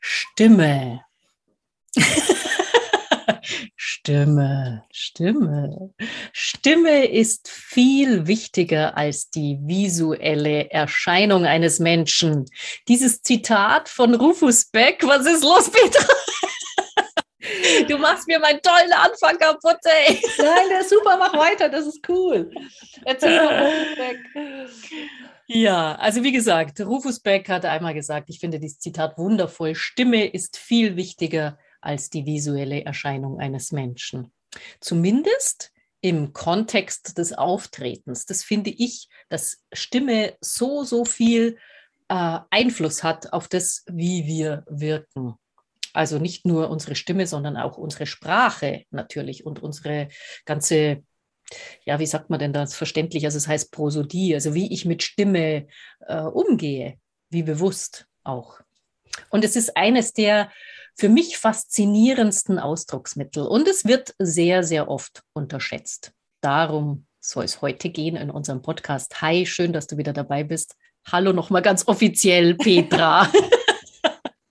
Stimme. Stimme, Stimme. Stimme ist viel wichtiger als die visuelle Erscheinung eines Menschen. Dieses Zitat von Rufus Beck, was ist los, Petra? Du machst mir meinen tollen Anfang kaputt, ey. Nein, der ist super, mach weiter, das ist cool. Erzähl mal Rufus Beck. Ja, also wie gesagt, Rufus Beck hat einmal gesagt, ich finde dieses Zitat wundervoll, Stimme ist viel wichtiger als die visuelle Erscheinung eines Menschen. Zumindest im Kontext des Auftretens. Das finde ich, dass Stimme so, so viel äh, Einfluss hat auf das, wie wir wirken. Also nicht nur unsere Stimme, sondern auch unsere Sprache natürlich und unsere ganze ja, wie sagt man denn das verständlich? Also es heißt Prosodie, also wie ich mit Stimme äh, umgehe, wie bewusst auch. Und es ist eines der für mich faszinierendsten Ausdrucksmittel und es wird sehr, sehr oft unterschätzt. Darum soll es heute gehen in unserem Podcast. Hi, schön, dass du wieder dabei bist. Hallo nochmal ganz offiziell, Petra.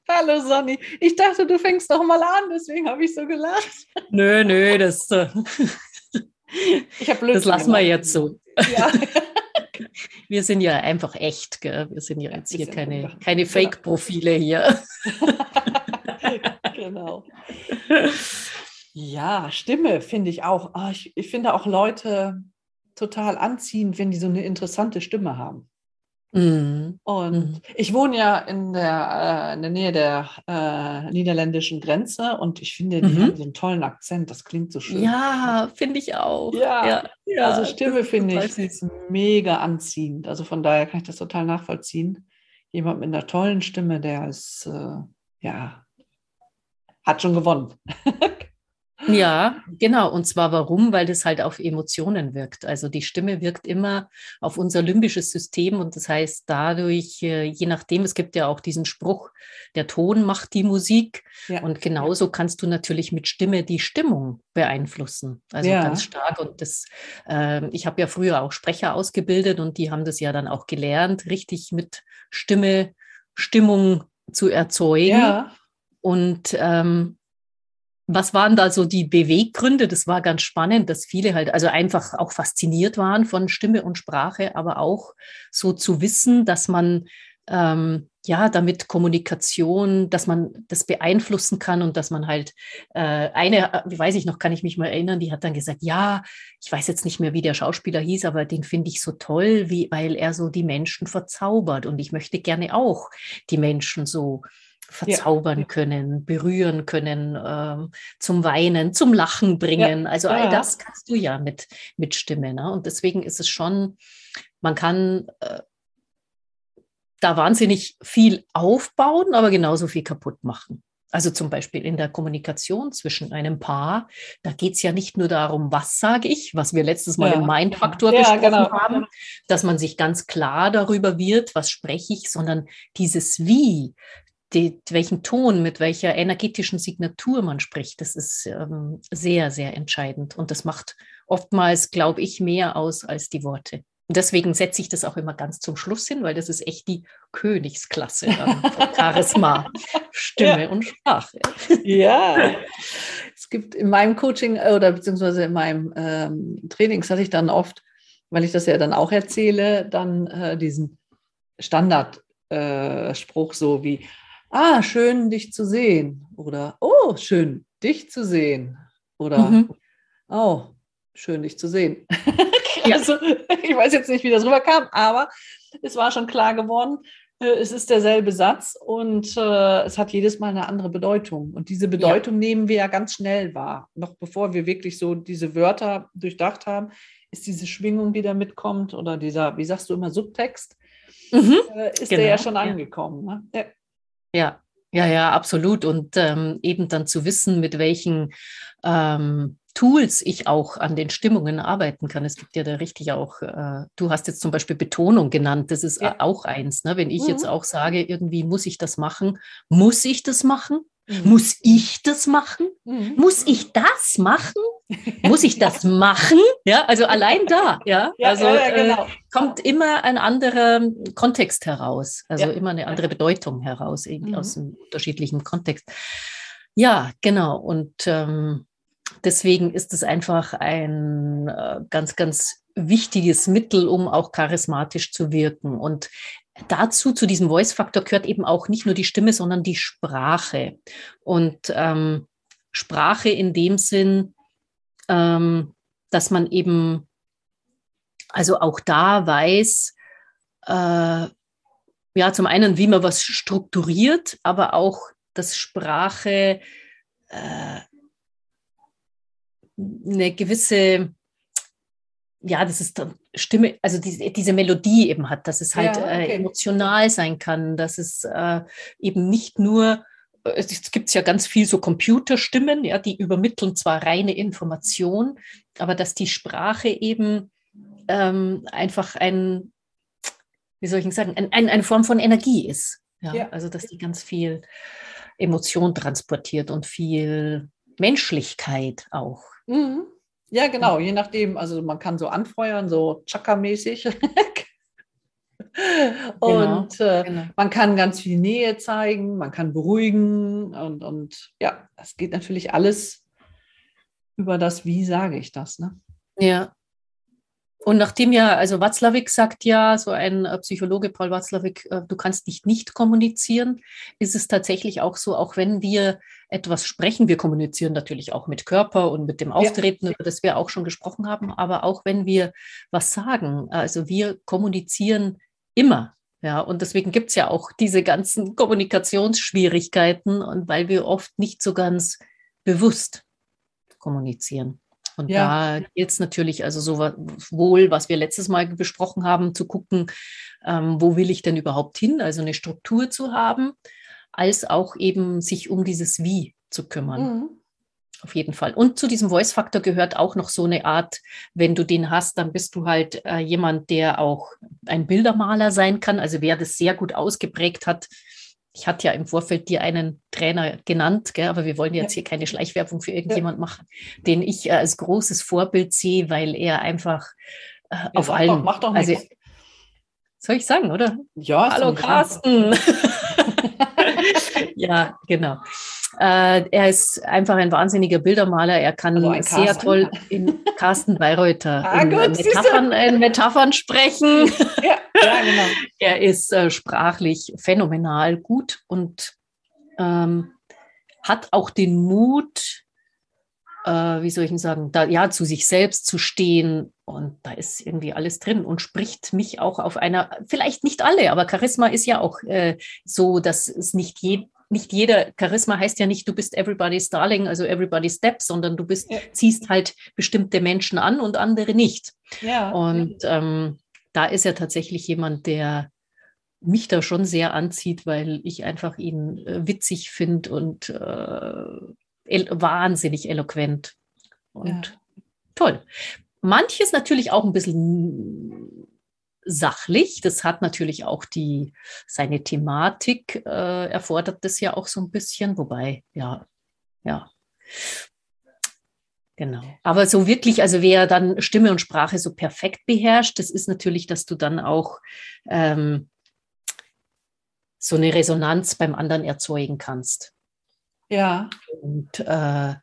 Hallo Sonny. Ich dachte, du fängst doch mal an, deswegen habe ich so gelacht. Nö, nö, das, äh, ich habe Das lassen wir jetzt so. Ja. Wir sind ja einfach echt, gell? wir sind ja jetzt hier keine, keine genau. Fake-Profile hier. genau. Ja, Stimme finde ich auch. Oh, ich, ich finde auch Leute total anziehend, wenn die so eine interessante Stimme haben. Mhm. Und mhm. ich wohne ja in der, äh, in der Nähe der äh, niederländischen Grenze und ich finde, die mhm. haben so einen tollen Akzent. Das klingt so schön. Ja, finde ich auch. Ja, ja, ja also Stimme finde ich süß. mega anziehend. Also von daher kann ich das total nachvollziehen. Jemand mit einer tollen Stimme, der ist, äh, ja, hat schon gewonnen. Ja, genau. Und zwar warum? Weil das halt auf Emotionen wirkt. Also die Stimme wirkt immer auf unser limbisches System und das heißt dadurch, äh, je nachdem, es gibt ja auch diesen Spruch, der Ton macht die Musik. Ja. Und genauso kannst du natürlich mit Stimme die Stimmung beeinflussen. Also ja. ganz stark. Und das, äh, ich habe ja früher auch Sprecher ausgebildet und die haben das ja dann auch gelernt, richtig mit Stimme, Stimmung zu erzeugen. Ja. Und ähm, was waren da so die Beweggründe? Das war ganz spannend, dass viele halt also einfach auch fasziniert waren von Stimme und Sprache, aber auch so zu wissen, dass man ähm, ja damit Kommunikation, dass man das beeinflussen kann und dass man halt äh, eine, äh, weiß ich noch, kann ich mich mal erinnern, die hat dann gesagt, ja, ich weiß jetzt nicht mehr, wie der Schauspieler hieß, aber den finde ich so toll, wie, weil er so die Menschen verzaubert und ich möchte gerne auch die Menschen so verzaubern ja. können, berühren können, ähm, zum Weinen, zum Lachen bringen. Ja. Also all das kannst du ja mit, mit Stimme. Ne? Und deswegen ist es schon, man kann äh, da wahnsinnig viel aufbauen, aber genauso viel kaputt machen. Also zum Beispiel in der Kommunikation zwischen einem Paar, da geht es ja nicht nur darum, was sage ich, was wir letztes Mal ja, im Mindfaktor ja, besprochen genau. haben, dass man sich ganz klar darüber wird, was spreche ich, sondern dieses Wie, die, welchen Ton, mit welcher energetischen Signatur man spricht, das ist ähm, sehr, sehr entscheidend. Und das macht oftmals, glaube ich, mehr aus als die Worte. Und deswegen setze ich das auch immer ganz zum Schluss hin, weil das ist echt die Königsklasse von Charisma, Stimme ja. und Sprache. Ja, es gibt in meinem Coaching äh, oder beziehungsweise in meinem ähm, Trainings hatte ich dann oft, weil ich das ja dann auch erzähle, dann äh, diesen Standardspruch äh, so wie, ah, schön dich zu sehen oder oh, schön dich zu sehen oder mhm. oh, schön dich zu sehen. also, ich weiß jetzt nicht, wie das rüberkam, aber es war schon klar geworden, äh, es ist derselbe Satz und äh, es hat jedes Mal eine andere Bedeutung. Und diese Bedeutung ja. nehmen wir ja ganz schnell wahr. Noch bevor wir wirklich so diese Wörter durchdacht haben, ist diese Schwingung, die da mitkommt oder dieser, wie sagst du immer, Subtext, mhm. äh, ist genau. der ja genau, schon angekommen. Ne? Ja. Ja, ja, ja, absolut. Und ähm, eben dann zu wissen, mit welchen ähm, Tools ich auch an den Stimmungen arbeiten kann. Es gibt ja da richtig auch, äh, du hast jetzt zum Beispiel Betonung genannt, das ist ja. auch eins. Ne? Wenn ich mhm. jetzt auch sage, irgendwie muss ich das machen, muss ich das machen? Mhm. Muss ich das machen? Mhm. Muss ich das machen? Muss ich das machen? Ja, also allein da, ja. Ja, also ja, ja, genau. äh, kommt immer ein anderer Kontext heraus, also Ja. immer eine andere Bedeutung heraus irgendwie Mhm. aus einem unterschiedlichen Kontext. Ja, genau. Und ähm, deswegen ist es einfach ein äh, ganz, ganz wichtiges Mittel, um auch charismatisch zu wirken. Und dazu, zu diesem Voice-Faktor, gehört eben auch nicht nur die Stimme, sondern die Sprache. Und ähm, Sprache in dem Sinn, ähm, dass man eben also auch da weiß, äh, ja, zum einen, wie man was strukturiert, aber auch, dass Sprache äh, eine gewisse, ja, das ist Stimme, also diese, diese Melodie eben hat, dass es halt Ja, äh, okay. emotional sein kann, dass es äh, eben nicht nur, äh, es gibt ja ganz viel so Computerstimmen, ja, die übermitteln zwar reine Information, aber dass die Sprache eben ähm, einfach ein, wie soll ich sagen, ein, ein, eine Form von Energie ist. Ja? Ja. Also dass die ganz viel Emotion transportiert und viel Menschlichkeit auch. Mhm. Ja, genau, je nachdem, also man kann so anfeuern, so Chaka-mäßig. und äh, Genau. man kann ganz viel Nähe zeigen, man kann beruhigen und, und ja, das geht natürlich alles über das, wie sage ich das, ne? Ja. Und nachdem ja, also Watzlawick sagt ja, so ein äh, Psychologe, Paul Watzlawick, äh, du kannst nicht nicht kommunizieren, ist es tatsächlich auch so, auch wenn wir etwas sprechen, wir kommunizieren natürlich auch mit Körper und mit dem Auftreten, über das wir auch schon gesprochen haben, aber auch wenn wir was sagen, also wir kommunizieren immer. Ja, und deswegen gibt es ja auch diese ganzen Kommunikationsschwierigkeiten und weil wir oft nicht so ganz bewusst kommunizieren. Und Ja. da gilt es natürlich also sowohl, was wir letztes Mal besprochen haben, zu gucken, ähm, wo will ich denn überhaupt hin, also eine Struktur zu haben, als auch eben sich um dieses Wie zu kümmern. Mhm. Auf jeden Fall. Und zu diesem Voice-Faktor gehört auch noch so eine Art, wenn du den hast, dann bist du halt äh, jemand, der auch ein Bildermaler sein kann. Also wer das sehr gut ausgeprägt hat. Ich hatte ja im Vorfeld dir einen Trainer genannt, gell, aber wir wollen jetzt hier keine Schleichwerbung für irgendjemand machen, den ich äh, als großes Vorbild sehe, weil er einfach äh, auf allen. doch, mach doch also, nichts. soll ich sagen, oder? Ja, Hallo. Carsten. ja, genau. Äh, er ist einfach ein wahnsinniger Bildermaler. Er kann Also sehr toll in Carsten Bayreuther Ah, in, äh, gut. Metaphern, in Metaphern sprechen. Ja, ja, genau. Er ist äh, sprachlich phänomenal gut und ähm, hat auch den Mut, äh, wie soll ich denn sagen, da ja zu sich selbst zu stehen und da ist irgendwie alles drin und spricht mich auch auf einer, vielleicht nicht alle, aber Charisma ist ja auch äh, so, dass es nicht je, nicht jeder, Charisma heißt ja nicht, du bist everybody's darling, also everybody's step, sondern du bist, Ja. ziehst halt bestimmte Menschen an und andere nicht. Ja. Und ähm, da ist er tatsächlich jemand, der mich da schon sehr anzieht, weil ich einfach ihn äh, witzig finde und äh, wahnsinnig eloquent und toll. Manches natürlich auch ein bisschen sachlich. Das hat natürlich auch die, seine Thematik äh, erfordert das ja auch so ein bisschen, wobei, ja, ja. Genau. Aber so wirklich, also wer dann Stimme und Sprache so perfekt beherrscht, das ist natürlich, dass du dann auch ähm, so eine Resonanz beim anderen erzeugen kannst. Ja. Und äh,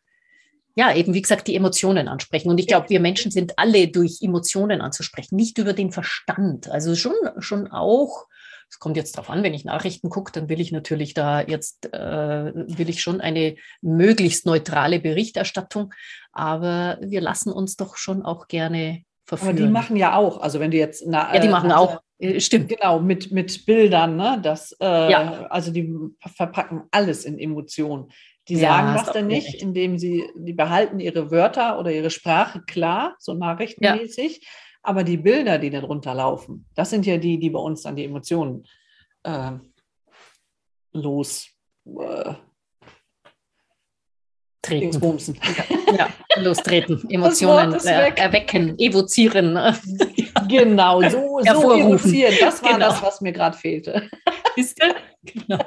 ja, eben wie gesagt, die Emotionen ansprechen. Und ich glaube, wir Menschen sind alle durch Emotionen anzusprechen, nicht über den Verstand. Also schon, schon auch, es kommt jetzt darauf an, wenn ich Nachrichten gucke, dann will ich natürlich da jetzt, äh, will ich schon eine möglichst neutrale Berichterstattung. Aber wir lassen uns doch schon auch gerne Aber verführen. die machen ja auch, also wenn du jetzt na, ja, die äh, machen also- auch. Äh, Stimmt. Genau, mit, mit Bildern, ne? Das, äh, Ja. Also die verpacken alles in Emotionen. Die Ja, sagen hast das dann nicht, recht. indem sie, die behalten ihre Wörter oder ihre Sprache klar, so nachrichtenmäßig, aber die Bilder, die darunter laufen, das sind ja die, die bei uns dann die Emotionen äh, los äh, Treten. Dingsbumsen. Ja, lostreten, Emotionen ist äh, erwecken, evozieren. Genau, so, so evozieren. Das war Genau. das, was mir gerade fehlte. Wisst ihr? Genau.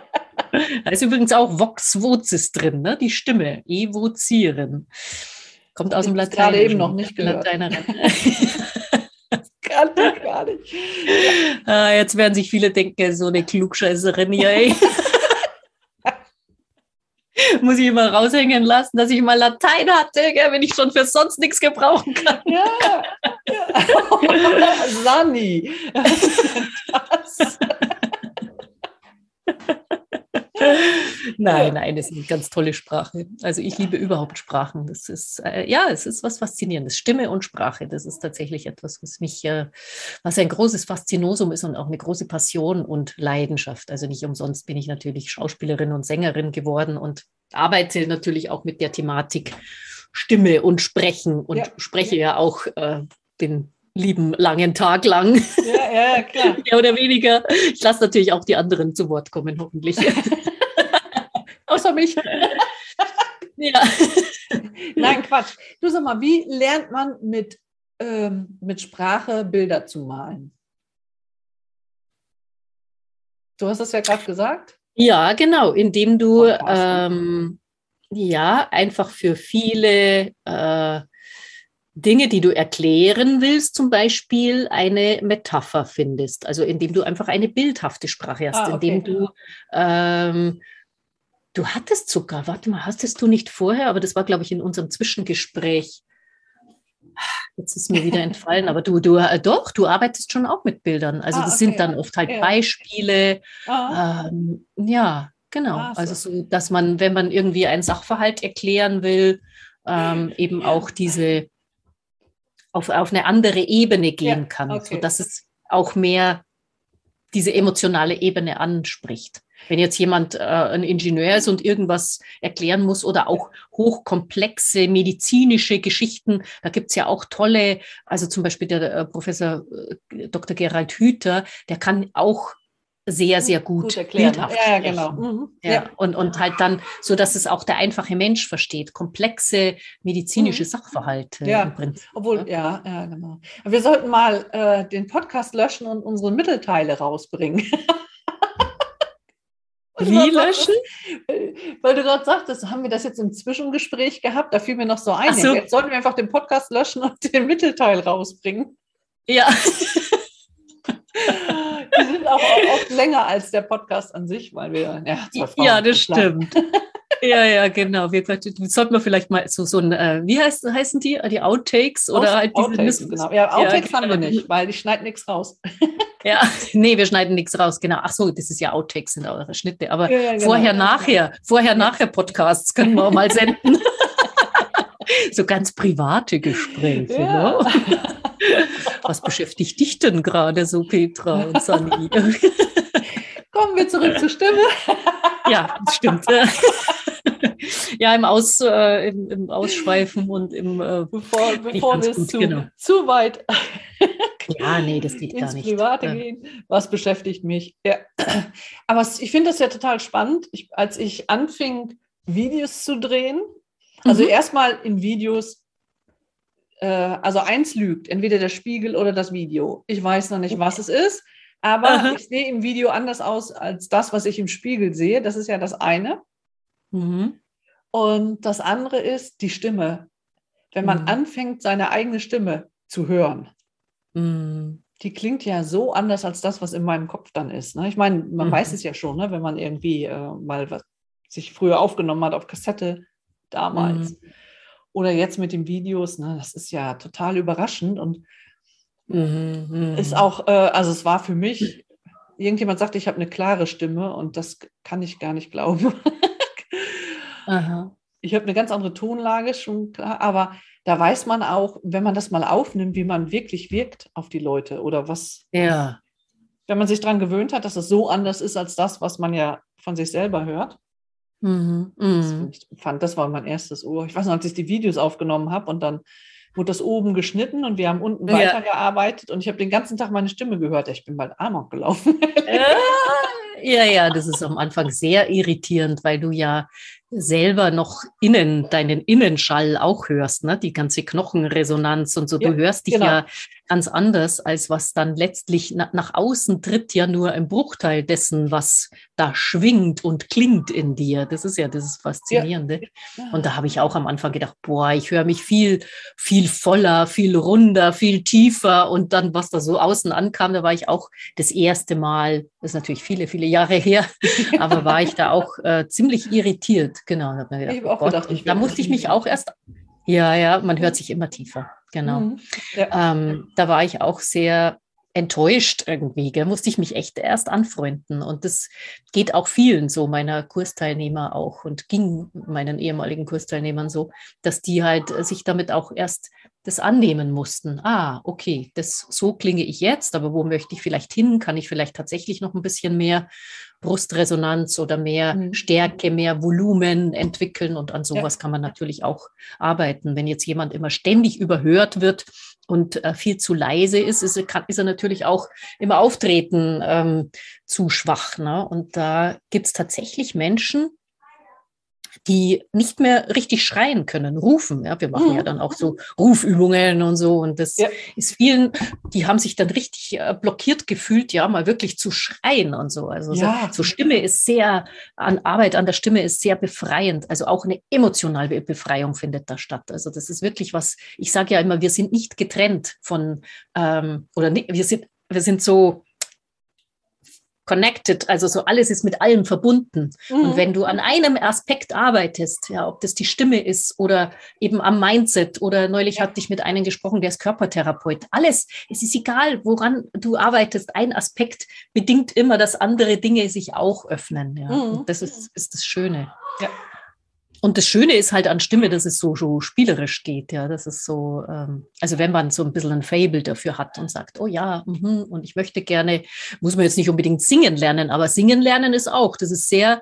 Da ist übrigens auch Vox Vocis drin, ne? die Stimme, evozieren. Kommt aus dem Lateinischen. gerade eben noch nicht gehört. Lateinerin. Kann ich gar nicht. Ah, Jetzt werden sich viele denken, so eine Klugscheißerin hier. Ey. Muss ich mal raushängen lassen, dass ich mal Latein hatte, gell, wenn ich schon für sonst nichts gebrauchen kann. Ja. ja. Sani. Was ist denn das? Nein, nein, das ist eine ganz tolle Sprache. Also ich liebe überhaupt Sprachen. Das ist, äh, ja, es ist was Faszinierendes. Stimme und Sprache, das ist tatsächlich etwas, was mich, äh, was ein großes Faszinosum ist und auch eine große Passion und Leidenschaft. Also nicht umsonst bin ich natürlich Schauspielerin und Sängerin geworden und arbeite natürlich auch mit der Thematik Stimme und Sprechen und Ja. spreche ja auch äh, den lieben langen Tag lang, Ja, ja, klar. mehr oder weniger. Ich lasse natürlich auch die anderen zu Wort kommen, hoffentlich. Außer mich. ja. Nein, Quatsch. Du sag mal, wie lernt man mit, ähm, mit Sprache Bilder zu malen? Du hast es ja gerade gesagt. Ja, genau, indem du Podcasten. ähm, ja einfach für viele äh, Dinge, die du erklären willst, zum Beispiel eine Metapher findest. Also indem du einfach eine bildhafte Sprache hast, Ah, okay. indem du ähm, du hattest sogar, warte mal, hattest du nicht vorher, aber das war, glaube ich, in unserem Zwischengespräch. Jetzt ist mir wieder entfallen, aber du, du, äh, doch, du arbeitest schon auch mit Bildern. Also Ah, das okay. sind dann oft halt Ja. Beispiele, Ah, ähm, ja, genau. Ah, so. Also so, dass man, wenn man irgendwie einen Sachverhalt erklären will, ähm, eben auch diese auf, auf eine andere Ebene gehen Ja, kann, okay. sodass es auch mehr diese emotionale Ebene anspricht. Wenn jetzt jemand äh, ein Ingenieur ist und irgendwas erklären muss oder auch hochkomplexe medizinische Geschichten, da gibt es ja auch tolle, also zum Beispiel der äh, Professor äh, Dr. Gerald Hüther, der kann auch sehr, sehr gut, gut erklärt. ne? bildhaft Ja, ja, genau. Mhm. Ja, Und, und halt dann, so dass es auch der einfache Mensch versteht, komplexe medizinische Mhm. Sachverhalte Ja. im Prinzip. Obwohl, ja, ja, genau. Wir sollten mal äh, den Podcast löschen und unsere Mittelteile rausbringen. Wie löschen? Weil du gerade sagtest, haben wir das jetzt im Zwischengespräch gehabt? Da fiel mir noch so ein. So. Jetzt sollten wir einfach den Podcast löschen und den Mittelteil rausbringen. Ja. Die sind auch oft länger als der Podcast an sich, weil wir. Ja, zwei Frauen Ja, das stimmt. Ja, ja, genau. Wir sollten wir vielleicht mal so, so ein, äh, wie heißt, heißen die? Die Outtakes oder Aus- halt diese Outtakes, genau. Ja, Outtakes haben wir genau. nicht, weil ich schneide nichts raus. Ja, nee, wir schneiden nichts raus, genau. Ach so, das ist ja Outtakes, sind eure Schnitte. Aber Ja, ja, genau. vorher, nachher, vorher, nachher Podcasts können wir auch mal senden. so ganz private Gespräche. Ja. Ne? Was beschäftigt dich denn gerade so, Petra und Sani? Kommen wir zurück zur Stimme. ja, das stimmt. ja, im, Aus, äh, im, im Ausschweifen und im. Äh, Bevor, bevor wir gut, zu, genau. zu weit ja, nee, das geht gar ins nicht. Private Ja. gehen. Was beschäftigt mich? Ja. Aber ich finde das ja total spannend. Ich, als ich anfing, Videos zu drehen, also Mhm. erstmal in Videos, äh, also eins lügt, entweder der Spiegel oder das Video. Ich weiß noch nicht, was es ist, aber Aha. ich sehe im Video anders aus als das, was ich im Spiegel sehe. Das ist ja das eine. Mhm. Und das andere ist die Stimme. Wenn man Mhm. anfängt, seine eigene Stimme zu hören. Die klingt ja so anders als das, was in meinem Kopf dann ist. Ne? Ich meine, man Mhm. weiß es ja schon, ne? wenn man irgendwie äh, mal was sich früher aufgenommen hat auf Kassette damals. Mhm. Oder jetzt mit den Videos, ne? das ist ja total überraschend und Mhm. Mhm. ist auch, äh, also es war für mich, irgendjemand sagte, ich habe eine klare Stimme und das kann ich gar nicht glauben. Ich habe eine ganz andere Tonlage schon klar, aber da weiß man auch, wenn man das mal aufnimmt, wie man wirklich wirkt auf die Leute oder was, Ja. wenn man sich daran gewöhnt hat, dass es so anders ist als das, was man ja von sich selber hört. Mhm. Das Mhm. ich fand, das war mein erstes Ohr. Ich weiß noch, als ich die Videos aufgenommen habe und dann wurde das oben geschnitten und wir haben unten Ja. weitergearbeitet und ich habe den ganzen Tag meine Stimme gehört. Ich bin bald Amok gelaufen. Ja, ja, ja, das ist am Anfang sehr irritierend, weil du ja selber noch innen, deinen Innenschall auch hörst, ne? die ganze Knochenresonanz und so. Ja, du hörst dich genau. ja ganz anders, als was dann letztlich na, nach außen tritt, ja nur ein Bruchteil dessen, was da schwingt und klingt in dir. Das ist ja das Faszinierende. Ja. Und da habe ich auch am Anfang gedacht, boah, ich höre mich viel, viel voller, viel runder, viel tiefer. Und dann, was da so außen ankam, da war ich auch das erste Mal, das ist natürlich viele, viele Jahre her, aber war ich da auch äh, ziemlich irritiert genau. Da, gedacht, ich oh auch gedacht, ich da musste ich mich auch erst, ja, ja, man hört sich immer tiefer, genau. Mhm. Ja. Ähm, da war ich auch sehr enttäuscht irgendwie, gell? musste ich mich echt erst anfreunden. Und das geht auch vielen so, meiner Kursteilnehmer auch und ging meinen ehemaligen Kursteilnehmern so, dass die halt sich damit auch erst das annehmen mussten. Ah, okay, das so klinge ich jetzt, aber wo möchte ich vielleicht hin? Kann ich vielleicht tatsächlich noch ein bisschen mehr Brustresonanz oder mehr mhm. Stärke, mehr Volumen entwickeln? Und an sowas ja. kann man natürlich auch arbeiten. Wenn jetzt jemand immer ständig überhört wird und äh, viel zu leise ist, ist, kann, ist er natürlich auch im Auftreten ähm, zu schwach. Ne? Und da gibt es tatsächlich Menschen, die nicht mehr richtig schreien können, rufen. Ja, wir machen mhm. ja dann auch so Rufübungen und so. Und das ja. ist vielen, die haben sich dann richtig äh, blockiert gefühlt, ja, mal wirklich zu schreien und so. Also ja. so, so, Stimme ist sehr, an Arbeit an der Stimme ist sehr befreiend. Also auch eine emotionale Befreiung findet da statt. Also das ist wirklich was, ich sage ja immer, wir sind nicht getrennt von, ähm, oder nicht, wir sind, wir sind so, connected, also so alles ist mit allem verbunden. Mhm. Und wenn du an einem Aspekt arbeitest, ja, ob das die Stimme ist oder eben am Mindset oder neulich hatte ich mit einem gesprochen, der ist Körpertherapeut. Alles, es ist egal, woran du arbeitest. Ein Aspekt bedingt immer, dass andere Dinge sich auch öffnen. Ja. Mhm. Und das ist, ist das Schöne. Ja. Und das Schöne ist halt an Stimme, dass es so, so spielerisch geht, ja. Das ist so, ähm, also wenn man so ein bisschen ein Fable dafür hat und sagt, oh ja, mh, und ich möchte gerne, muss man jetzt nicht unbedingt singen lernen, aber singen lernen ist auch, das ist sehr,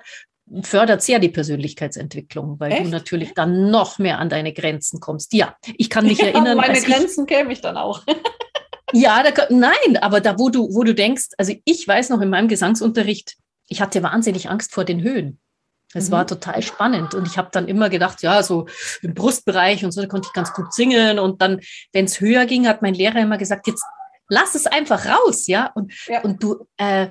fördert sehr die Persönlichkeitsentwicklung, weil Echt? du natürlich dann noch mehr an deine Grenzen kommst. Ja, ich kann mich ja, erinnern. Meine Grenzen käme ich dann auch. ja, da, nein, aber da, wo du, wo du denkst, also ich weiß noch in meinem Gesangsunterricht, ich hatte wahnsinnig Angst vor den Höhen. Es mhm. war total spannend und ich habe dann immer gedacht, ja, so im Brustbereich und so, da konnte ich ganz gut singen und dann, wenn es höher ging, hat mein Lehrer immer gesagt, jetzt lass es einfach raus, ja, und, ja. und du, äh,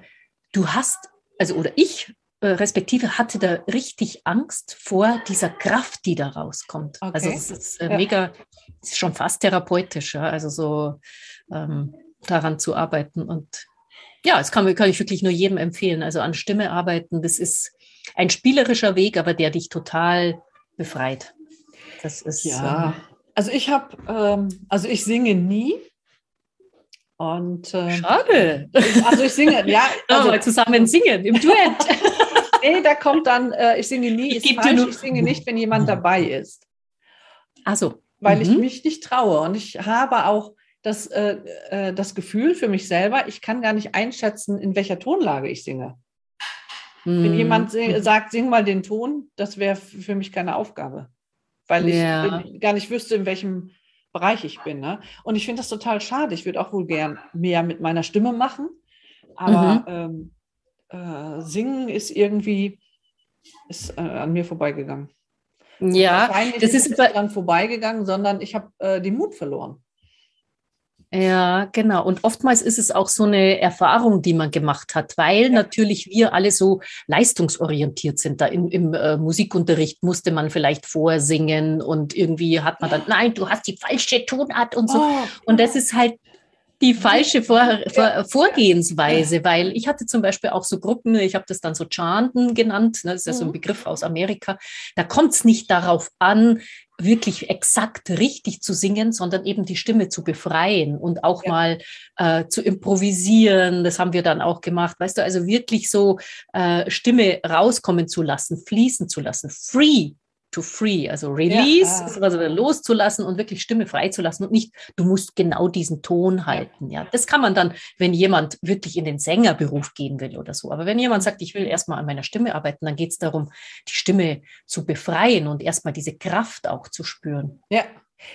du hast, also oder ich äh, respektive hatte da richtig Angst vor dieser Kraft, die da rauskommt. Okay. Also es ist äh, ja. mega, es ist schon fast therapeutisch, ja, also so ähm, daran zu arbeiten und ja, das kann, kann ich wirklich nur jedem empfehlen. Also an Stimme arbeiten, das ist ein spielerischer Weg, aber der dich total befreit. Das ist ja. Ähm, also ich habe, ähm, also ich singe nie. Und ähm, schade. Also ich singe, ja. Also mal zusammen singen im Duett. nee, da kommt dann, äh, ich singe nie, ich, falsch, ich singe nicht, wenn jemand dabei ist. Also, weil mhm. ich mich nicht traue und ich habe auch das, äh, äh, das Gefühl für mich selber, ich kann gar nicht einschätzen, in welcher Tonlage ich singe. Wenn mhm. jemand sing, sagt, sing mal den Ton, das wäre für mich keine Aufgabe, weil ich ja. gar nicht wüsste, in welchem Bereich ich bin. Ne? Und ich finde das total schade. Ich würde auch wohl gern mehr mit meiner Stimme machen, aber mhm. ähm, äh, singen ist irgendwie ist, äh, an mir vorbeigegangen. Ja, das ist nicht dran vorbeigegangen, sondern ich habe äh, den Mut verloren. Ja, genau. Und oftmals ist es auch so eine Erfahrung, die man gemacht hat, weil ja. natürlich wir alle so leistungsorientiert sind. Da im, im äh, Musikunterricht musste man vielleicht vorsingen und irgendwie hat man dann, nein, du hast die falsche Tonart und so. Oh. Und das ist halt die falsche Vor Vor Vorgehensweise, weil ich hatte zum Beispiel auch so Gruppen, ich habe das dann so Chanten genannt, ne, das ist ja so ein mhm. Begriff aus Amerika, da kommt es nicht darauf an, wirklich exakt richtig zu singen, sondern eben die Stimme zu befreien und auch ja. mal äh, zu improvisieren. Das haben wir dann auch gemacht. Weißt du, also wirklich so äh, Stimme rauskommen zu lassen, fließen zu lassen, free to free, also release, ja, ah. also loszulassen und wirklich Stimme freizulassen und nicht, du musst genau diesen Ton halten. Ja, das kann man dann, wenn jemand wirklich in den Sängerberuf gehen will oder so. Aber wenn jemand sagt, ich will erstmal an meiner Stimme arbeiten, dann geht es darum, die Stimme zu befreien und erstmal diese Kraft auch zu spüren. Ja,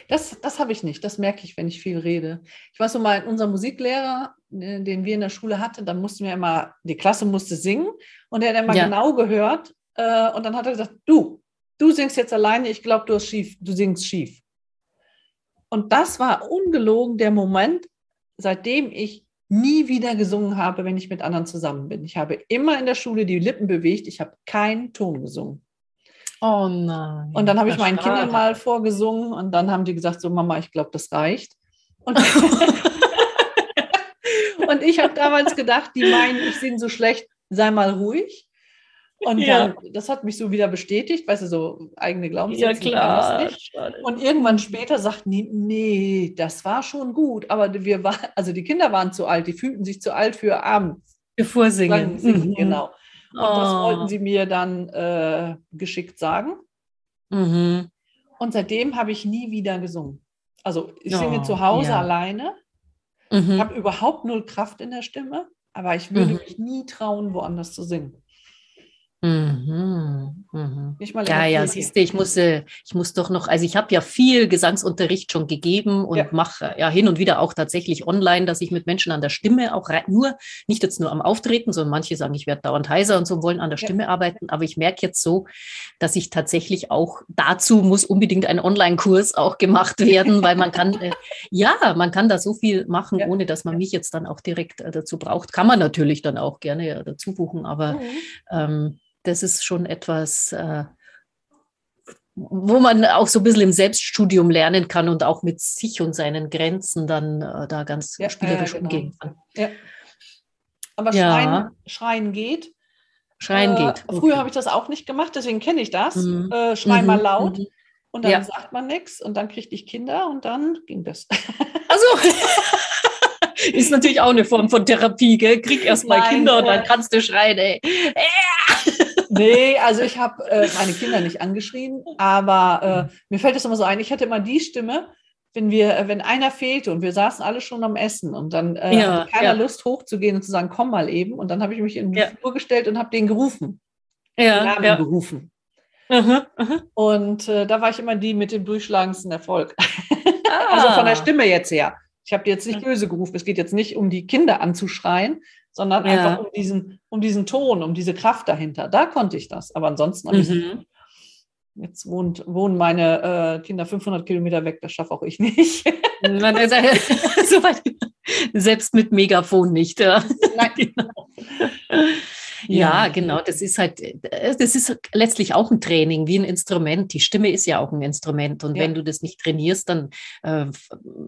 das, das habe ich nicht. Das merke ich, wenn ich viel rede. Ich weiß so mal, unser Musiklehrer, äh, den wir in der Schule hatten, dann mussten wir immer, die Klasse musste singen und er hat immer ja. genau gehört. Äh, und dann hat er gesagt, du, du singst jetzt alleine, ich glaube, du, schief, du singst schief. Und das war ungelogen der Moment, seitdem ich nie wieder gesungen habe, wenn ich mit anderen zusammen bin. Ich habe immer in der Schule die Lippen bewegt, ich habe keinen Ton gesungen. Oh nein. Und dann habe ich meinen schade. Kindern mal vorgesungen und dann haben die gesagt, so Mama, ich glaube, das reicht. Und, und ich habe damals gedacht, die meinen, ich singe so schlecht, sei mal ruhig. Und ja. dann, das hat mich so wieder bestätigt, weißt du, so eigene Glaubenssätze. Ja, klar. Und irgendwann später sagten die, nee, das war schon gut, aber wir waren, also die Kinder waren zu alt, die fühlten sich zu alt für abends. Für Vorsingen. Singen, mhm. Genau. Und oh. das wollten sie mir dann äh, geschickt sagen. Mhm. Und seitdem habe ich nie wieder gesungen. Also ich singe oh, zu Hause ja. alleine, mhm. habe überhaupt null Kraft in der Stimme, aber ich würde mhm. mich nie trauen, woanders zu singen. Mhm, mhm. Nicht mal ja, ja, siehst du, ich muss, ich muss doch noch, also ich habe ja viel Gesangsunterricht schon gegeben und ja. mache ja hin und wieder auch tatsächlich online, dass ich mit Menschen an der Stimme auch nur, nicht jetzt nur am Auftreten, sondern manche sagen, ich werde dauernd heiser und so wollen an der ja. Stimme arbeiten. Aber ich merke jetzt so, dass ich tatsächlich auch dazu muss unbedingt ein Online-Kurs auch gemacht werden, weil man kann, äh, ja, man kann da so viel machen, ja. ohne dass man mich jetzt dann auch direkt äh, dazu braucht. Kann man natürlich dann auch gerne dazu buchen, aber mhm. ähm, das ist schon etwas, äh, wo man auch so ein bisschen im Selbststudium lernen kann und auch mit sich und seinen Grenzen dann äh, da ganz ja, spielerisch ja, genau. umgehen kann. Ja. Aber Schreien, Schreien geht. Schreien äh, geht. Okay. Früher habe ich das auch nicht gemacht, deswegen kenne ich das. Mhm. Äh, schrei mhm. mal laut. Mhm. Und dann sagt man nichts und dann kriegte ich Kinder und dann ging das. Also ist natürlich auch eine Form von Therapie, gell? Krieg erst mal Kinder und dann kannst du schreien, ey. Nee, also ich habe äh, meine Kinder nicht angeschrien, aber äh, mir fällt es immer so ein, ich hatte immer die Stimme, wenn wir, äh, wenn einer fehlte und wir saßen alle schon am Essen und dann äh, ja, keiner ja. Lust hochzugehen und zu sagen, komm mal eben. Und dann habe ich mich in die ja. Flur gestellt und habe den gerufen. Ja, Namen ja. gerufen. Aha, aha. Und äh, da war ich immer die mit dem durchschlagendsten Erfolg. Ah. also von der Stimme jetzt her. Ich habe jetzt nicht böse gerufen. Es geht jetzt nicht um die Kinder anzuschreien, sondern ja. einfach um diesen, um diesen Ton, um diese Kraft dahinter. Da konnte ich das. Aber ansonsten mhm. ich jetzt wohnt, wohnen meine äh, Kinder 500 Kilometer weg, das schaffe auch ich nicht. Selbst mit Megafon nicht. Ja. Nein. Genau. Ja, genau. Das ist halt, äh, das ist letztlich auch ein Training, wie ein Instrument. Die Stimme ist ja auch ein Instrument. Und ja. wenn du das nicht trainierst, dann äh,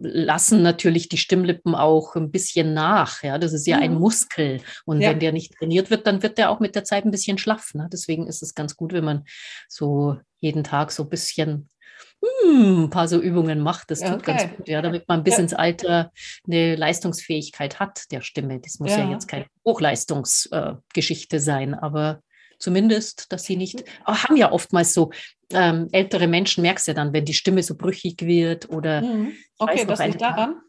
lassen natürlich die Stimmlippen auch ein bisschen nach. Ja, das ist ja mhm. ein Muskel. Und ja. wenn der nicht trainiert wird, dann wird der auch mit der Zeit ein bisschen schlaff. Ne? Deswegen ist es ganz gut, wenn man so jeden Tag so ein bisschen hm, ein paar so Übungen macht. Das tut okay. ganz gut, ja, damit man bis ja. ins Alter eine Leistungsfähigkeit hat der Stimme. Das muss ja, ja jetzt keine Hochleistungsgeschichte äh, sein, aber zumindest, dass sie nicht, oh, haben ja oftmals so ähm, ältere Menschen, merkst du ja dann, wenn die Stimme so brüchig wird oder. Mhm. Okay, das liegt daran?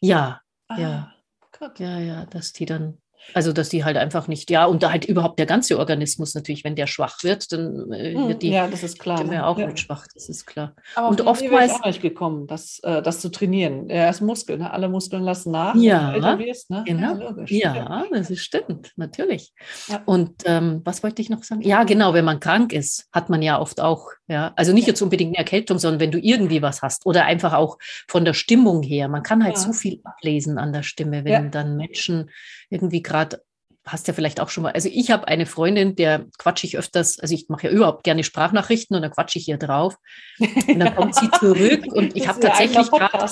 Ja, ah, ja. Gut. Ja, ja, dass die dann also, dass die halt einfach nicht, ja, und da halt überhaupt der ganze Organismus natürlich, wenn der schwach wird, dann äh, hm, wird die ja, das ist klar, ne? auch ja. mit schwach, das ist klar. Aber und oftmals auch nicht gekommen, das, äh, das zu trainieren. Er ist Muskel, ne? alle Muskeln lassen nach. Ja, wirst, ne? genau. Ja, ja, das ist stimmt, natürlich. Ja. Und ähm, was wollte ich noch sagen? Ja, genau, wenn man krank ist, hat man ja oft auch, ja, also nicht jetzt unbedingt eine Erkältung, sondern wenn du irgendwie was hast oder einfach auch von der Stimmung her. Man kann halt so viel ablesen an der Stimme, wenn dann Menschen irgendwie gerade, hast ja vielleicht auch schon mal, also ich habe eine Freundin, der quatsche ich öfters, also ich mache ja überhaupt gerne Sprachnachrichten und dann quatsche ich hier drauf. Und dann kommt sie zurück und ich habe tatsächlich gerade.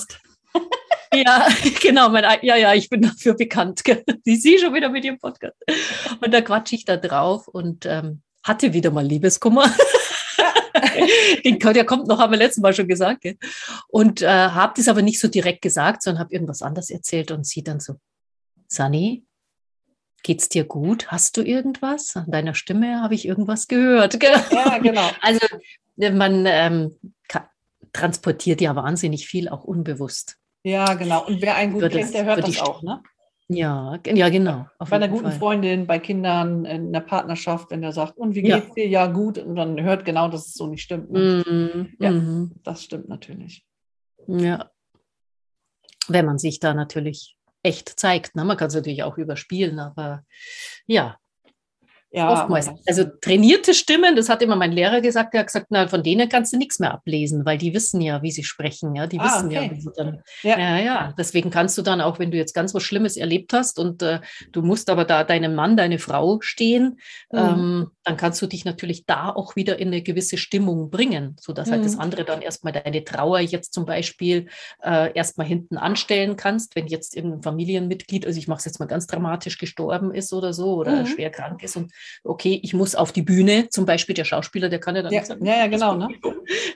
Ja, genau, mein, ja, ja, ich bin dafür bekannt. Die sie schon wieder mit ihrem Podcast. Und da quatsche ich da drauf und ähm, hatte wieder mal Liebeskummer. der kommt noch, haben wir letztes Mal schon gesagt. Gell? Und äh, habe das aber nicht so direkt gesagt, sondern habe irgendwas anderes erzählt und sie dann so, Sunny, Geht's dir gut? Hast du irgendwas? An deiner Stimme habe ich irgendwas gehört. Ja, genau. Also man ähm, transportiert ja wahnsinnig viel auch unbewusst. Ja, genau. Und wer einen gut kennt, das, der hört das auch, ne? Ja, ja, genau. bei einer guten Fall. Freundin, bei Kindern, in der Partnerschaft, wenn der sagt, und wie geht's ja. dir? Ja, gut. Und dann hört genau, dass es so nicht stimmt. Ne? Mm, ja, mm. das stimmt natürlich. Ja. Wenn man sich da natürlich echt zeigt. Ne? Man kann es natürlich auch überspielen, aber ja. Ja, Oftmals. Also trainierte Stimmen, das hat immer mein Lehrer gesagt, der hat gesagt, na, von denen kannst du nichts mehr ablesen, weil die wissen ja, wie sie sprechen, ja, die ah, wissen okay. ja, wie sie dann, ja. ja. ja, deswegen kannst du dann auch, wenn du jetzt ganz was Schlimmes erlebt hast und äh, du musst aber da deinem Mann, deine Frau stehen, mhm. ähm, dann kannst du dich natürlich da auch wieder in eine gewisse Stimmung bringen, sodass mhm. halt das mhm. andere dann erstmal deine Trauer jetzt zum Beispiel äh, erstmal hinten anstellen kannst, wenn jetzt ein Familienmitglied, also ich mache es jetzt mal ganz dramatisch, gestorben ist oder so oder mhm. schwer krank ist und okay, ich muss auf die Bühne, zum Beispiel der Schauspieler, der kann ja dann ja, sagen, ja, ja, genau, ne?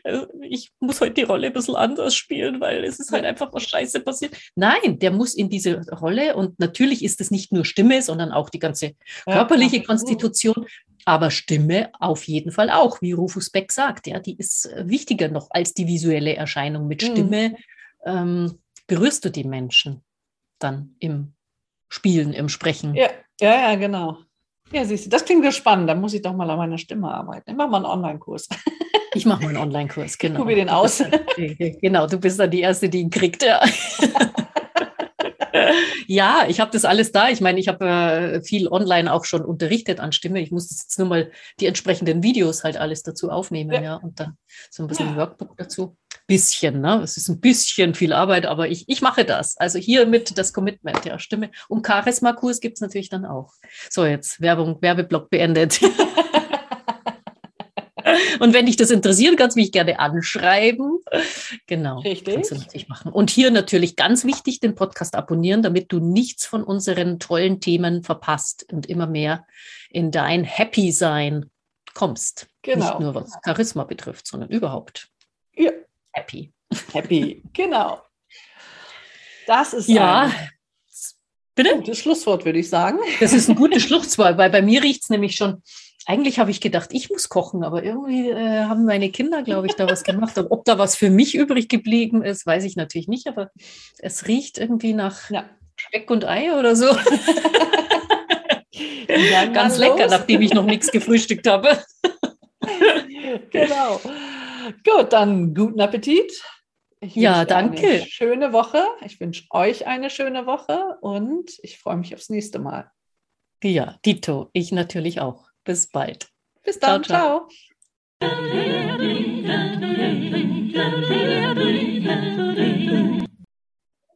Also ich muss heute die Rolle ein bisschen anders spielen, weil es ist halt einfach was Scheiße passiert. Nein, der muss in diese Rolle und natürlich ist es nicht nur Stimme, sondern auch die ganze körperliche ja, Konstitution. Aber Stimme auf jeden Fall auch, wie Rufus Beck sagt, ja, die ist äh, wichtiger noch als die visuelle Erscheinung. Mit mhm. Stimme mhm. ähm, berührst du die Menschen dann im Spielen, im Sprechen. Ja, ja, ja, genau. Ja, siehst du, das klingt ja spannend. Da muss ich doch mal an meiner Stimme arbeiten. Ich mache mal einen Online-Kurs. Ich mache mal einen Online-Kurs, genau. Probier den aus. genau, du bist dann die Erste, die ihn kriegt, ja. ja, ich habe das alles da. Ich meine, ich habe äh, viel online auch schon unterrichtet an Stimme. Ich muss jetzt nur mal die entsprechenden Videos halt alles dazu aufnehmen, ja, ja und dann so ein bisschen ja. Workbook dazu bisschen, ne? Es ist ein bisschen viel Arbeit, aber ich, ich mache das. Also hiermit das Commitment, ja, Stimme. Und Charisma-Kurs gibt es natürlich dann auch. So, jetzt Werbung, Werbeblock beendet. Und wenn dich das interessiert, kannst du mich gerne anschreiben. Genau. Richtig. Kannst du natürlich machen. Und hier natürlich ganz wichtig, den Podcast abonnieren, damit du nichts von unseren tollen Themen verpasst und immer mehr in dein Happy Sein kommst. Genau. Nicht nur was Charisma betrifft, sondern überhaupt. Ja, happy. Happy, genau. Das ist ja. ein Bitte? gutes Schlusswort, würde ich sagen. Das ist ein gutes Schlusswort, weil bei mir riecht es nämlich schon. Eigentlich habe ich gedacht, ich muss kochen, aber irgendwie äh, haben meine Kinder, glaube ich, da was gemacht. Und ob da was für mich übrig geblieben ist, weiß ich natürlich nicht, aber es riecht irgendwie nach ja. Speck und Ei oder so. Ganz lecker, nachdem ich noch nichts gefrühstückt habe. genau. Gut, dann guten Appetit. Ich ja, danke. schöne Woche. Ich wünsche euch eine schöne Woche und ich freue mich aufs nächste Mal. Ja, Dito, ich natürlich auch. Bis bald. Bis dann, ciao. ciao. ciao.